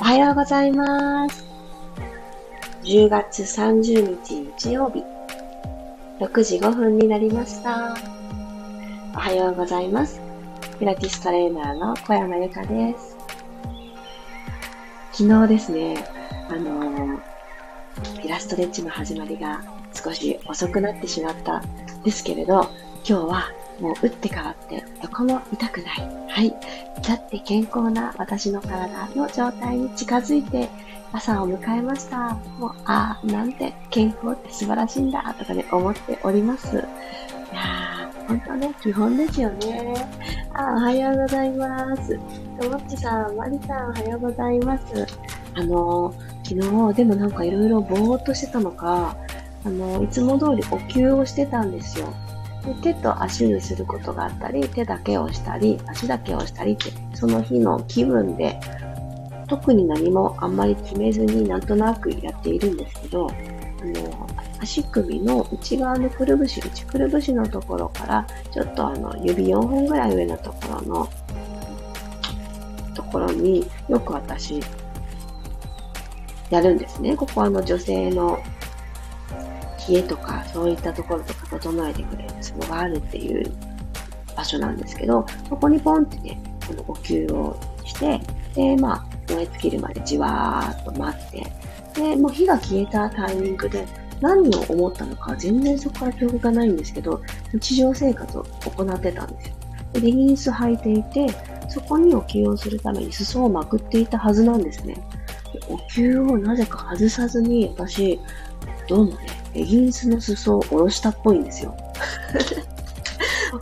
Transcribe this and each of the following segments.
おはようございます。10月30日日曜日、6時5分になりました。おはようございます。ピラティストレーナーの小山由かです。昨日ですね、あのー、ピラストレッチの始まりが少し遅くなってしまったですけれど、今日はもう打って変わってどこも痛くない。はい。至って健康な私の体の状態に近づいて朝を迎えました。もう、ああ、なんて健康って素晴らしいんだとかね、思っております。いやー、本当ね、基本ですよね。あ、おはようございます。ともっちさん、まりさん、おはようございます。あのー、昨日、でもなんかいろいろぼーっとしてたのか、あのー、いつも通りお灸をしてたんですよ。手と足にすることがあったり、手だけをしたり、足だけをしたりって、その日の気分で、特に何もあんまり決めずになんとなくやっているんですけど、あの、足首の内側のくるぶし、内くるぶしのところから、ちょっとあの、指4本ぐらい上のところの、ところによく私、やるんですね。ここはあの女性の冷えとか、そういったところとか整えてくれるツボがあるっていう場所なんですけど、そこにポンってね、この呼吸をして、で、まあ、燃え尽きるまでじわーっと待って、で、もう火が消えたタイミングで何を思ったのか全然そこから記憶がないんですけど、日常生活を行ってたんですよ。でレギンス履いていて、そこにお灸をするために裾をまくっていたはずなんですね。お灸をなぜか外さずに、私、どうもね、レギンスの裾を下ろしたっぽいんですよ。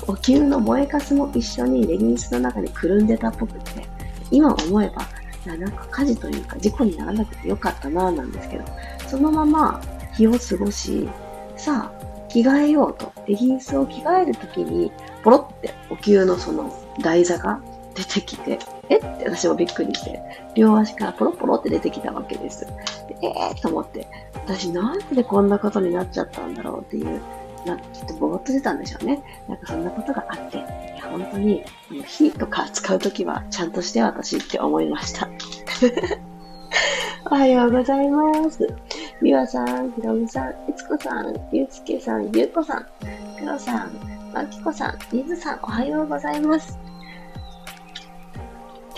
お灸の燃えかすも一緒にレギンスの中にくるんでたっぽくって、今思えば、なんか火事というか事故にならなくてよかったなぁなんですけど、そのまま日を過ごし、さあ、着替えようと、レギンスを着替えるときに、ポロってお灸のその台座が出てきて、え？って私もびっくりして、両足からポロポロって出てきたわけです。でえー？と思って、私なんでこんなことになっちゃったんだろうっていう、な、ちょっとぼーっと出たんでしょうね。なんかそんなことがあって、いや本当に、火とか使うときはちゃんとして私って思いました。おはようございます。みわさん、ひろみさん、いつこさん、ゆうつけさん、ゆうこさん、くろさん、まきこさん、りずさん、おはようございます。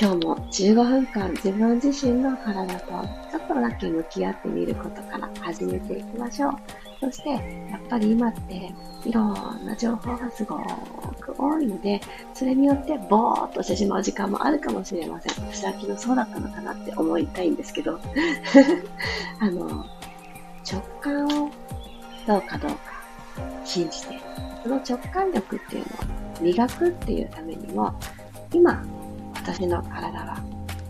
今日も15分間自分自身の体とちょっとだけ向き合ってみることから始めていきましょう。そして、やっぱり今っていろんな情報がすごく多いので、それによってぼーっとしてしまう時間もあるかもしれません。私は昨日そうだったのかなって思いたいんですけど、あの、直感をどうかどうか信じて、その直感力っていうのを磨くっていうためにも、今私の体は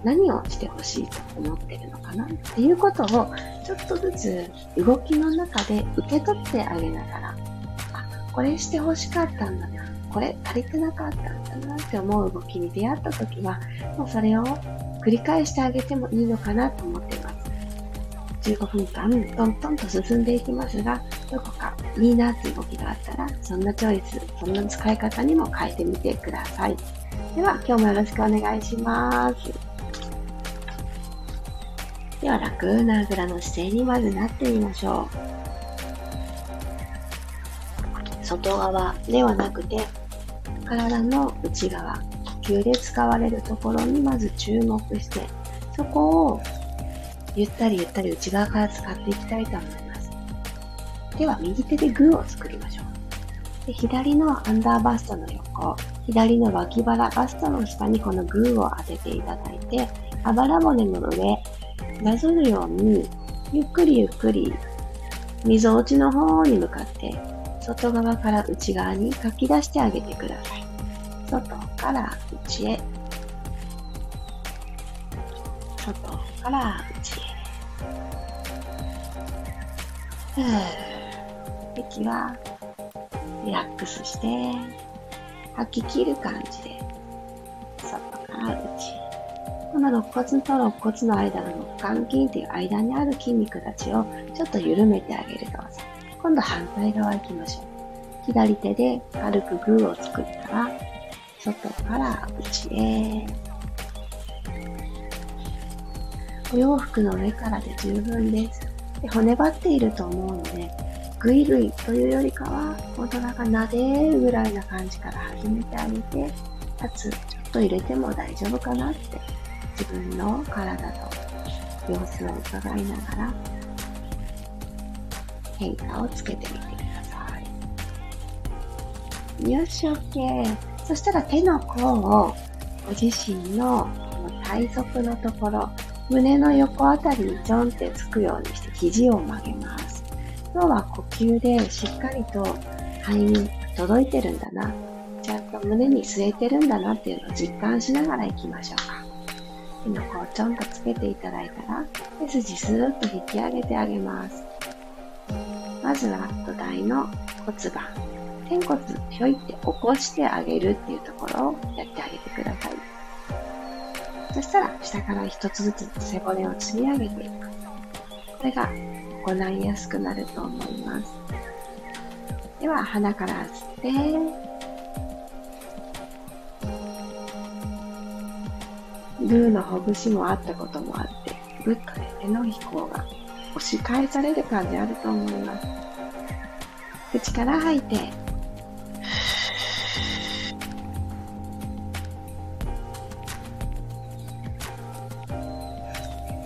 何をしてほしいと思ってるのかなっていうことをちょっとずつ動きの中で受け取ってあげながら、あ、これしてほしかったんだな、これ足りてなかったんだなって思う動きに出会った時は、もうそれを繰り返してあげてもいいのかなと思っています。15分間トントンと進んでいきますが、どこかいいなって動きがあったら、そんなチョイス、そんな使い方にも変えてみてください。では、今日もよろしくお願いします。では、楽なあぐらの姿勢にまずなってみましょう。外側ではなくて、体の内側、呼吸で使われるところにまず注目して、そこをゆったりゆったり内側から使っていきたいと思います。では、右手でグーを作りましょう。で左のアンダーバストの横、左の脇腹、バストの下にこのグーを当てていただいて、あばら骨の上、なぞるように、ゆっくりゆっくり、溝落ちの方に向かって、外側から内側に書き出してあげてください。外から内へ。外から内へ。息はリラックスして、吐き切る感じで、外から内。この肋骨と肋骨の間の肋間筋っていう間にある筋肉たちをちょっと緩めてあげる動作。今度反対側行きましょう。左手で軽くグーを作ったら、外から内へ。お洋服の上からで十分です。で骨張っていると思うので、ぐいぐいというよりかは、大人が撫でるぐらいな感じから始めてあげて、かつ、ちょっと入れても大丈夫かなって、自分の体と様子を伺いながら、変化をつけてみてください。よし、OK。そしたら手の甲をご自身の体側のところ、胸の横あたりにちょんってつくようにして肘を曲げます。今日は呼吸でしっかりと肺に届いてるんだな。ちゃんと胸に据えてるんだなっていうのを実感しながら行きましょうか。手の甲をちょんとつけていただいたら、背筋スーッと引き上げてあげます。まずは土台の骨盤、天骨ひょいって起こしてあげるっていうところをやってあげてください。そしたら下から一つずつ背骨を積み上げていく。これが行いやすくなると思います。では鼻から吸って、グーのほぐしもあったこともあって、ぐっとね、手の飛行が押し返される感じあると思います。口から吐いて、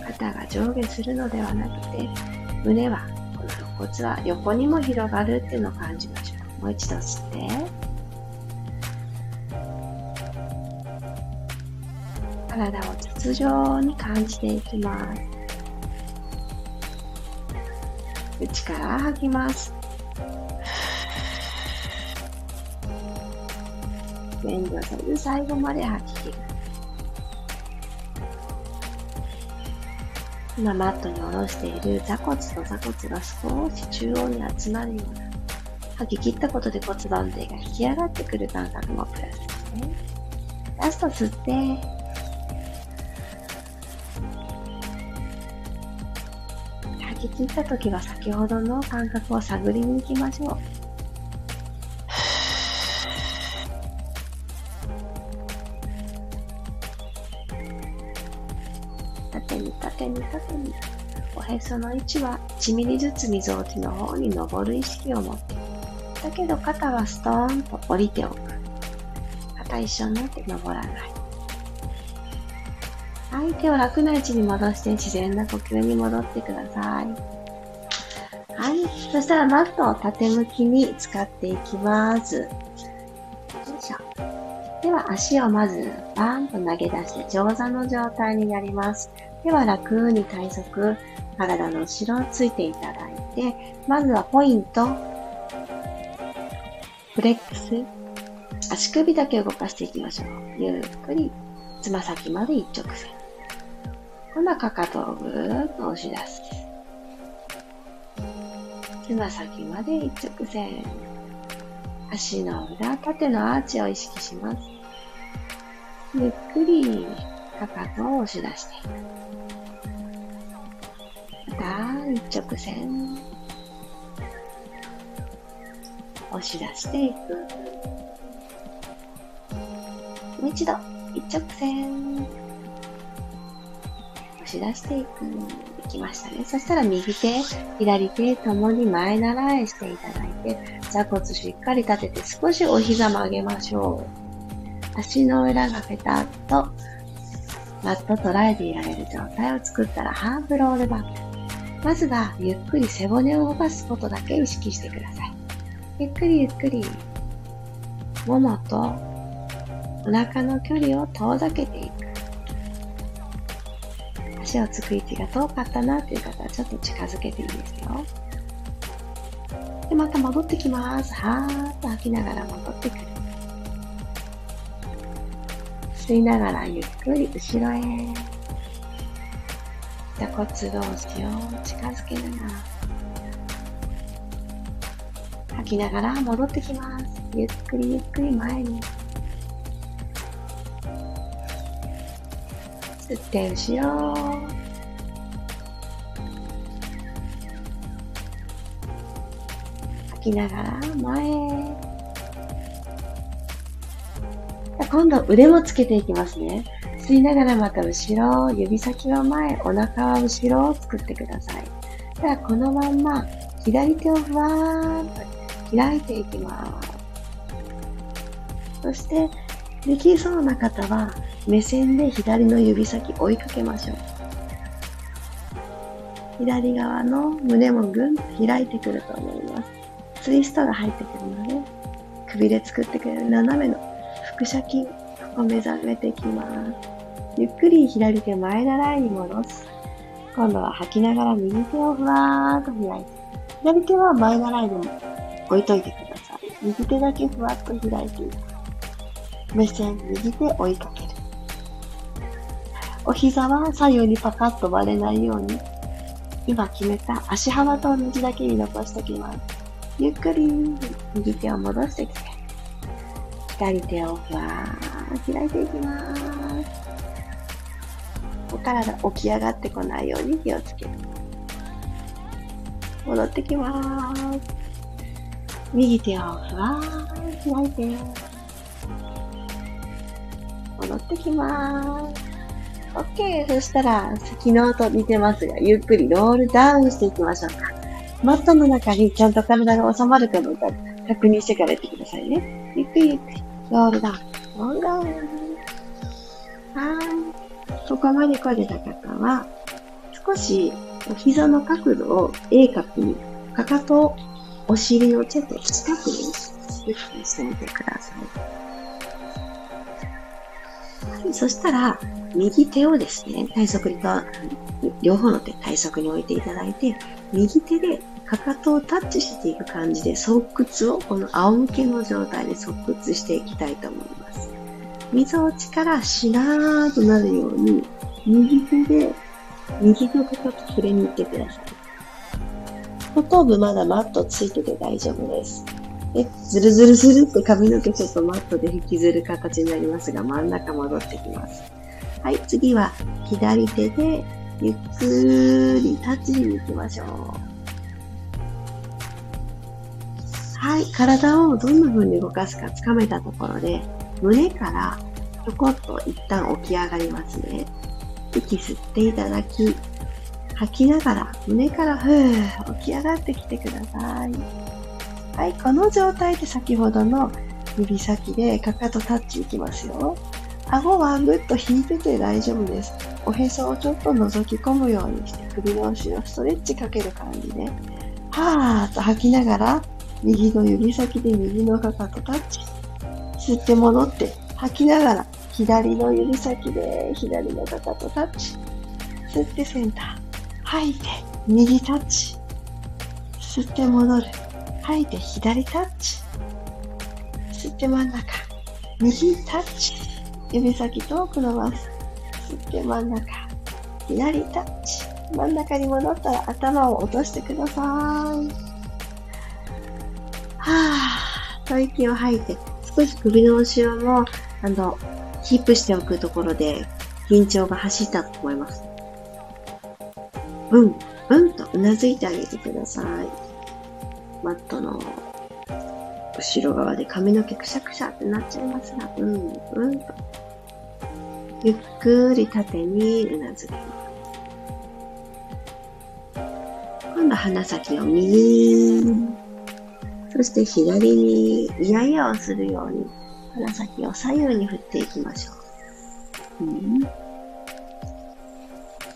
肩が上下するのではなくて、胸は、この肋骨は横にも広がるっていうのを感じましょう。もう一度吸って、体を筒状に感じていきます。口から吐きます。遠慮せず最後まで吐き切る。今マットに下ろしている座骨と座骨が少し中央に集まるような吐き切ったことで骨盤底が引き上がってくる感覚もプラスですね。ラスト吸って吐き切った時は先ほどの感覚を探りに行きましょう。その位置は1ミリずつみぞおちの方に登る意識を持ってだけど肩はストーンと降りておく肩一緒になって登らないはい、手を楽な位置に戻して自然な呼吸に戻ってください。はい、そしたらマットを縦向きに使っていきます。は足をまずバーンと投げ出して上座の状態になります。では楽に体側、体の後ろをついていただいて、まずはポイント、フレックス、足首だけ動かしていきましょう。ゆっくり、つま先まで一直線。今度はかかとをぐーっと押し出す。つま先まで一直線。足の裏、縦のアーチを意識します。ゆっくりかかとを押し出していく。また、一直線。押し出していく。もう一度、一直線。押し出していく、いきましたね。そしたら右手、左手ともに前習えしていただいて、座骨しっかり立てて少しお膝曲げましょう。足の裏がペタッと、マット捉えていられる状態を作ったらハーフロールバック。まずはゆっくり背骨を動かすことだけ意識してください。ゆっくりゆっくり、ももとお腹の距離を遠ざけていく。足をつく位置が遠かったなという方はちょっと近づけていいですよ。で、また戻ってきます。はーっと吐きながら戻ってくる。吸いながらゆっくり後ろへ。座骨同士を近づけながら。吐きながら戻ってきます。ゆっくりゆっくり前に。吸って後ろ吐きながら前今度腕もつけていきますね。吸いながらまた後ろ、指先は前、お腹は後ろを作ってください。ではこのまんま左手をふわーんと開いていきます。そして、できそうな方は目線で左の指先追いかけましょう。左側の胸もぐんと開いてくると思います。ツイストが入ってくるので、首で作ってくれる斜めの腹斜筋、ここ目覚めていきます。ゆっくり左手前習いに戻す。今度は吐きながら右手をふわーっと開いて。左手は前習いでも置いといてください。右手だけふわっと開いていく。目線、右手追いかける。お膝は左右にパカッと割れないように、今決めた足幅と同じだけに残しておきます。ゆっくり右手を戻してきて、左手をふわー開いていきます。お体起き上がってこないように気をつける。戻ってきます。右手をふわー開いて、戻ってきます。OK。そしたら、昨日と似てますが、ゆっくりロールダウンしていきましょうか。マットの中にちゃんと体が収まるかどうか確認してからやってくださいね。ゆっくりゆっくり。ロールダウン。ロールダウン。はい。ここまで来れた方は、少しお膝の角度を鋭角に、かかと、お尻をちょっと近くにゆっくりしてみてください。そしたら、右手をですね、体側にと、両方の手体側に置いていただいて、右手でかかとをタッチしていく感じで、側屈をこの仰向けの状態で側屈していきたいと思います。溝落ちからしなーっとなるように、右手で右のかかと触れに行ってください。後頭部まだマットついてて大丈夫です。え、ずるずるずるって髪の毛ちょっとマットで引きずる形になりますが、真ん中戻ってきます。はい、次は左手でゆっくり立ちに行きましょう。はい、体をどんな風に動かすかつかめたところで、胸からちょこっと一旦起き上がりますね。息吸っていただき、吐きながら胸からふー起き上がってきてください。はい、この状態で先ほどの指先でかかとタッチいきますよ。顎はぐっと引いてて大丈夫です。おへそをちょっと覗き込むようにして首の後ろストレッチかける感じで、はーっと吐きながら右の指先で右のかかとタッチ。吸って戻って吐きながら左の指先で左のかかとタッチ。吸ってセンター。吐いて右タッチ。吸って戻る。吐いて左タッチ。吸って真ん中。右タッチ。指先遠く伸ばす。吸って真ん中。左タッチ。真ん中に戻ったら頭を落としてください。はぁ、と息を吐いて、少し首の後ろも、あの、キープしておくところで、緊張が走ったと思います。うん、うんとうなずいてあげてください。マットの後ろ側で髪の毛くしゃくしゃってなっちゃいますが、うん、うんと。ゆっくり縦にうなずきます。今度鼻先を右、そして左にイヤイヤをするように鼻先を左右に振っていきましょう。うん、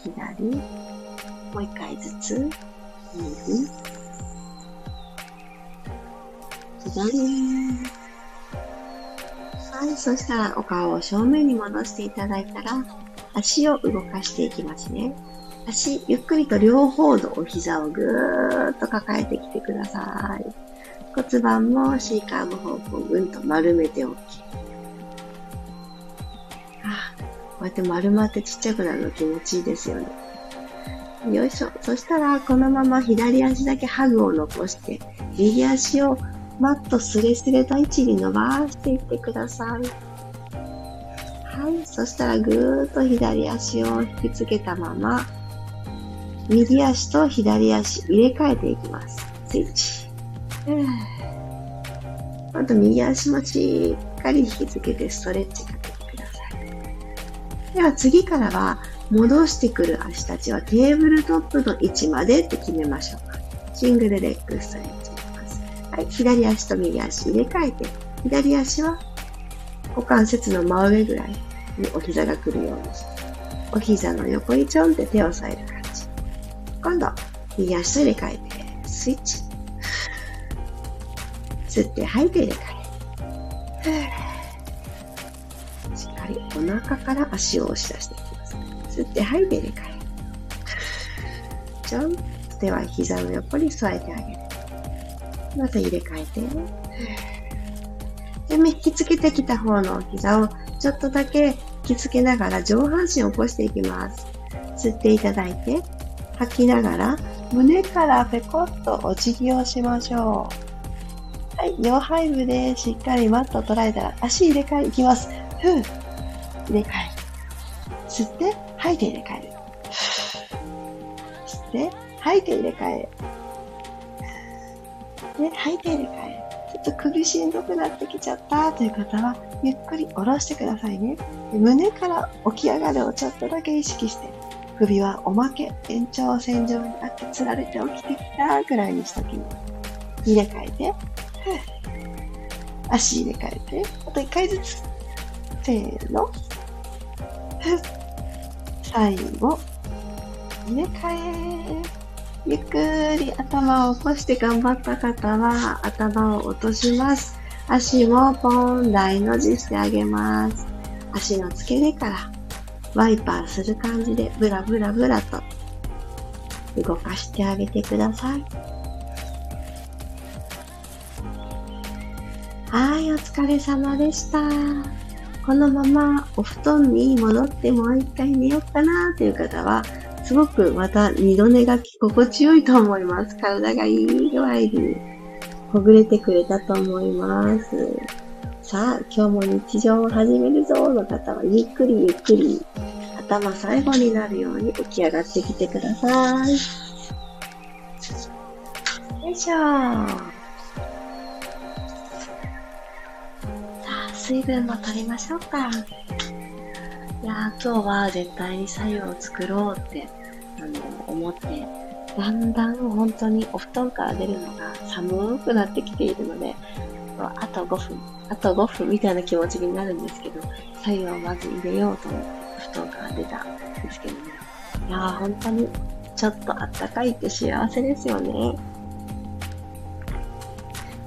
左、もう一回ずつ、右、左。はい、そしたらお顔を正面に戻していただいたら、足を動かしていきますね。足、ゆっくりと両方のお膝をぐーっと抱えてきてください。骨盤も C カーブ方向ぐんと丸めておき。あ、こうやって丸まってちっちゃくなるの気持ちいいですよね。よいしょ。そしたら、このまま左足だけハグを残して、右足をマットスレスレと位置に伸ばしていってください。はい。そしたらぐーっと左足を引きつけたまま、右足と左足入れ替えていきます。スイッチ。あと右足もしっかり引きつけてストレッチかけてくださいでは次からは戻してくる足たちはテーブルトップの位置までって決めましょうか。シングルレッグストレッチします。はい、左足と右足入れ替えて、左足は股関節の真上ぐらいにお膝が来るようにして、お膝の横にちょんって手を添える感じ。今度、右足と入れ替えて、スイッチ。吸って吐いて入れ替え。しっかりお腹から足を押し出していきます。吸って吐いて入れ替え。ちょん。手は膝の横に添えてあげる。また入れ替えて。で、引きつけてきた方の膝をちょっとだけ引きつけながら上半身を起こしていきます。吸っていただいて、吐きながら胸からペコッとお辞儀をしましょう。はい、両背部でしっかりマットを捉えたら足入れ替えいきます。ふう。入れ替える。吸って、吐いて入れ替える。吸って、吐いて入れ替え。で、吐いて入れ替え。ちょっと首しんどくなってきちゃったという方は、ゆっくり下ろしてくださいね。胸から起き上がるをちょっとだけ意識して、首はおまけ、延長線上にあってつられて起きてきたぐらいにしときます。入れ替えて、足入れ替えて、あと一回ずつ。せーの。最後、入れ替え。ゆっくり頭を起こして頑張った方は頭を落とします。足もポン大の字してあげます。足の付け根からワイパーする感じでブラブラブラと動かしてあげてください。はい、お疲れ様でした。このままお布団に戻ってもう一回寝ようかなという方は、すごくまた二度寝が心地よいと思います。体がいい具合にほぐれてくれたと思います。さあ、今日も日常を始めるぞの方はゆっくりゆっくり頭最後になるように起き上がってきてください。よいしょ水分も取りましょうか。いや今日は絶対に左右を作ろうってあの思って、だんだん本当にお布団から出るのが寒くなってきているので、あと5分、あと5分みたいな気持ちになるんですけど、左右をまず入れようと思って布団から出たんですけどね。いや本当にちょっとあったかいって幸せですよね。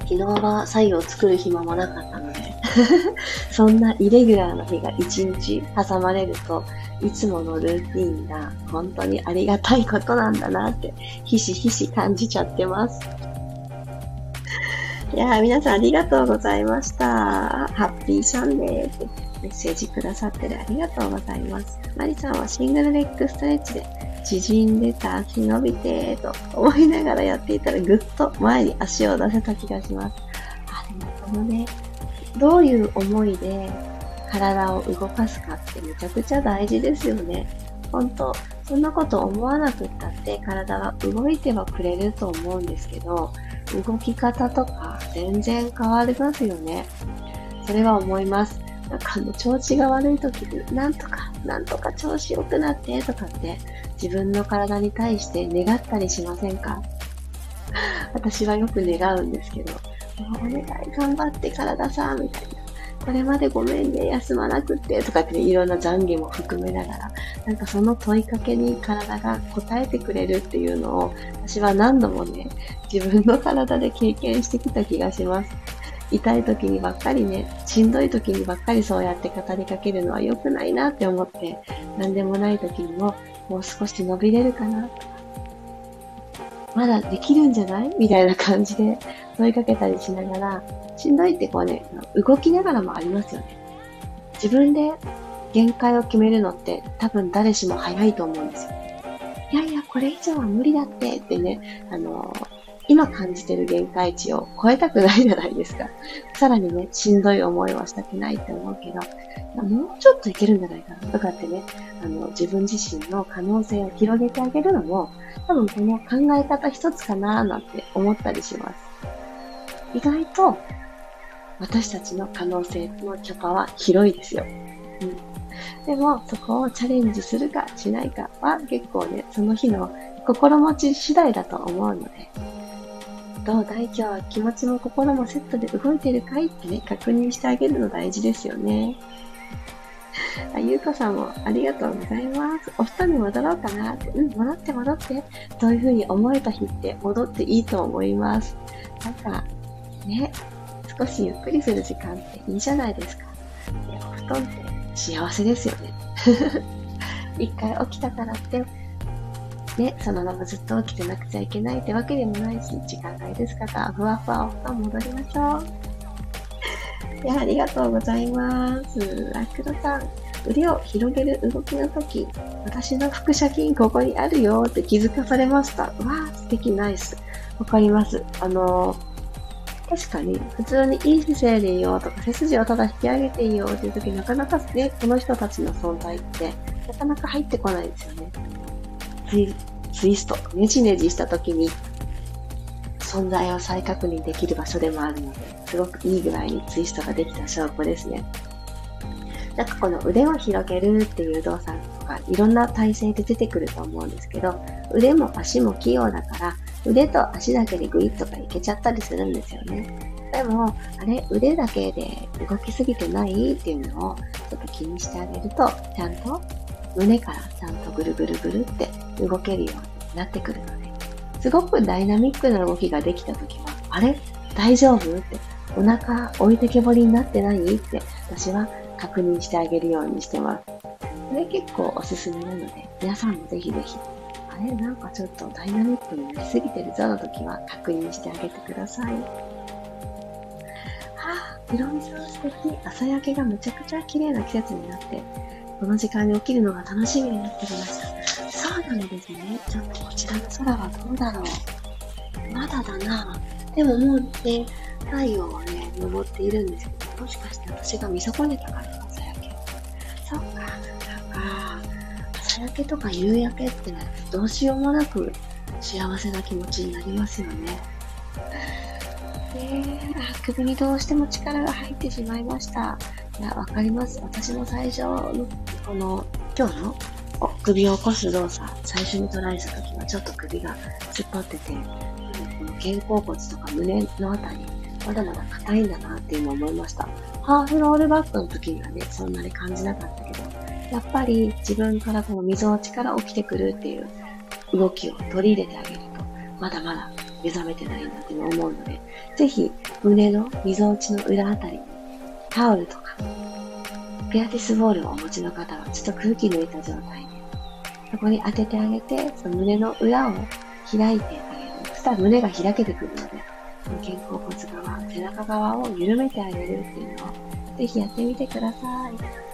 昨日は左右を作る暇もなかったので そんなイレギュラーな日が一日挟まれると、いつものルーティンが本当にありがたいことなんだなって、ひしひし感じちゃってます。いやー、皆さんありがとうございました。ハッピーサンデーってメッセージくださってるありがとうございます。マリさんはシングルレッグストレッチで縮んでた足伸びてと思いながらやっていたらぐっと前に足を出せた気がします。あ、でもこのね、どういう思いで体を動かすかってめちゃくちゃ大事ですよね。本当そんなこと思わなくったって体は動いてはくれると思うんですけど、動き方とか全然変わりますよね。それは思います。なんかあの調子が悪い時になんとか、なんとか調子良くなってとかって自分の体に対して願ったりしませんか？私はよく願うんですけど、お願い頑張って体さ、みたいな。これまでごめんね、休まなくって、とかって、ね、いろんな懺悔も含めながら、なんかその問いかけに体が答えてくれるっていうのを、私は何度もね、自分の体で経験してきた気がします。痛い時にばっかりね、しんどい時にばっかりそうやって語りかけるのは良くないなって思って、何でもない時にも、もう少し伸びれるかなとか、まだできるんじゃない？みたいな感じで問いかけたりしながら、しんどいってこうね、動きながらもありますよね。自分で限界を決めるのって多分誰しも早いと思うんですよ。いやいや、これ以上は無理だってってね、あの今感じてる限界値を超えたくないじゃないですか。さらにね、しんどい思いはしたくないって思うけど、もうちょっといけるんじゃないかなとかってね、あの、自分自身の可能性を広げてあげるのも、多分この考え方一つかなーなんて思ったりします。意外と私たちの可能性のキャパは広いですよ。うん、でも、そこをチャレンジするかしないかは結構ね、その日の心持ち次第だと思うので、どうだい？今日は気持ちも心もセットで動いてるかい？ってね、確認してあげるの大事ですよね。あ、ゆうこさんもありがとうございます。お布団に戻ろうかなって。うん、戻って戻って。そういう風に思えた日って戻っていいと思います。なんか、ね、少しゆっくりする時間っていいじゃないですか。でお布団って幸せですよね。一回起きたからって、ね、そのままずっと起きてなくちゃいけないってわけでもないし、時間外ですから、ふわふわお布団戻りましょう。いや、ありがとうございます。あ、黒さん。腕を広げる動きの時、私の腹斜筋ここにあるよって気づかされました。わー、素敵ナイス。わかります。あのー、確かに、普通にいい姿勢でいいよとか、背筋をただ引き上げていいよっていう時、なかなかね、この人たちの存在って、なかなか入ってこないですよね。ツイスト、ねじねじした時に、存在を再確認できる場所でもあるので、すごくいい具合にツイストができた証拠ですね。なんかこの腕を広げるっていう動作とか、いろんな体勢で出てくると思うんですけど、腕も足も器用だから、腕と足だけでグイッとかいけちゃったりするんですよね。でも、あれ、腕だけで動きすぎてないっていうのをちょっと気にしてあげると、ちゃんと胸からちゃんとぐるぐるぐるって動けるようになってくるので、すごくダイナミックな動きができた時は、あれ？大丈夫？って、お腹置いてけぼりになってない？って私は確認してあげるようにしてます。これ結構おすすめなので、皆さんもぜひぜひ、あれなんかちょっとダイナミックになりすぎてるぞの時は確認してあげてください。はぁ、色味さん素敵。朝焼けがむちゃくちゃ綺麗な季節になって、この時間に起きるのが楽しみになってきました。そうなんですね。ちょっとこちらの空はどうだろう。まだだな。でももうね、太陽はね、昇っているんですけど、もしかして私が見損ねたから、朝焼けとか夕焼けってね、どうしようもなく幸せな気持ちになりますよね。えー、あ、首にどうしても力が入ってしまいました。いや、わかります。私も最初の、この、今日の首を起こす動作、最初にトライした時はちょっと首が突っ張ってて、この肩甲骨とか胸のあたり、まだまだ硬いんだなっていうのを思いました。ハーフロールバックの時にはね、そんなに感じなかったけど、やっぱり自分からこの溝落ちから起きてくるっていう動きを取り入れてあげると、まだまだ目覚めてないんだって思うので、ぜひ胸の溝落ちの裏あたりにタオルとか、ピアティスボールをお持ちの方はちょっと空気抜いた状態で、そこに当ててあげて、その胸の裏を開いてあげる。そしたら胸が開けてくるので、の肩甲骨側、背中側を緩めてあげるっていうのを、ぜひやってみてください。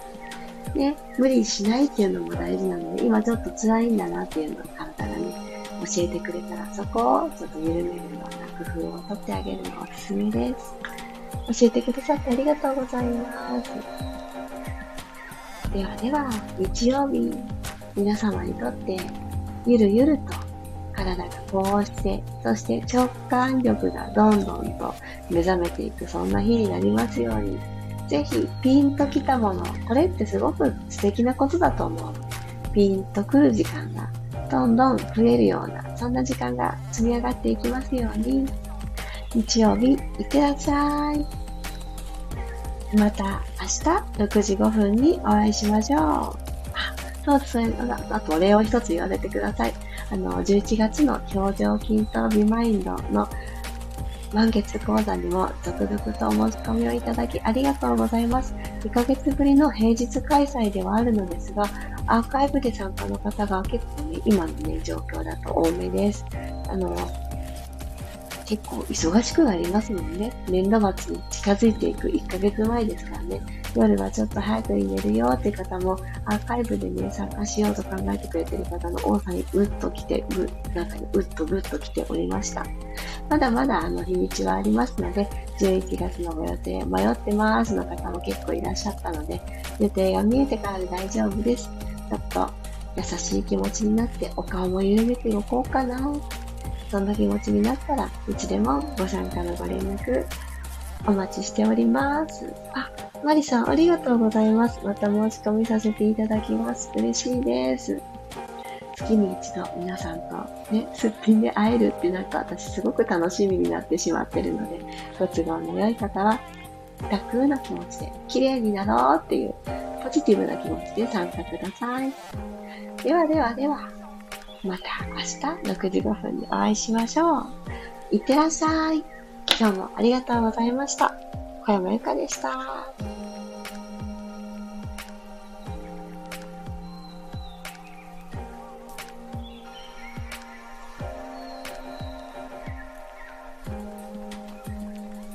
ね、無理しないっていうのも大事なので、今ちょっと辛いんだなっていうのを体がね、教えてくれたら、そこをちょっと緩めるような工夫をとってあげるのがおすすめです。教えてくださってありがとうございます。ではでは、日曜日、皆様にとって、ゆるゆると体がこうして、そして直感力がどんどんと目覚めていく、そんな日になりますように、ぜひピンときたもの、これってすごく素敵なことだと思う。ピンとくる時間がどんどん増えるような、そんな時間が積み上がっていきますように。日曜日、いってらっしゃい。また明日6時5分にお会いしましょう。あ、そうそういうのあとお礼を一つ言わせてください。あの、11月の表情筋トビマインドの満月講座にも続々とお申し込みをいただきありがとうございます。2ヶ月ぶりの平日開催ではあるのですが、アーカイブで参加の方が結構ね、今のね、状況だと多めです。あの、結構忙しくなりますもんね。年度末に近づいていく1ヶ月前ですからね。夜はちょっと早くに寝るよって方も、アーカイブでね、参加しようと考えてくれてる方の多さにうっと来て、ぐ、中にうっとぐっと来ておりました。まだまだあの日にちはありますので、11月のご予定迷ってますの方も結構いらっしゃったので、予定が見えてからで大丈夫です。ちょっと優しい気持ちになってお顔も緩めておこうかな。そんな気持ちになったらいつでもご参加のご連絡お待ちしております。あ、マリさん、ありがとうございます。また申し込みさせていただきます。嬉しいです。月に一度皆さんとね、すっぴんで会えるってなんか私すごく楽しみになってしまってるので、ご都合の良い方は楽な気持ちで綺麗になろうっていうポジティブな気持ちで参加ください。ではではでは、また明日6時5分でお会いしましょう。いってらっしゃい。今日もありがとうございました。小山由かでした。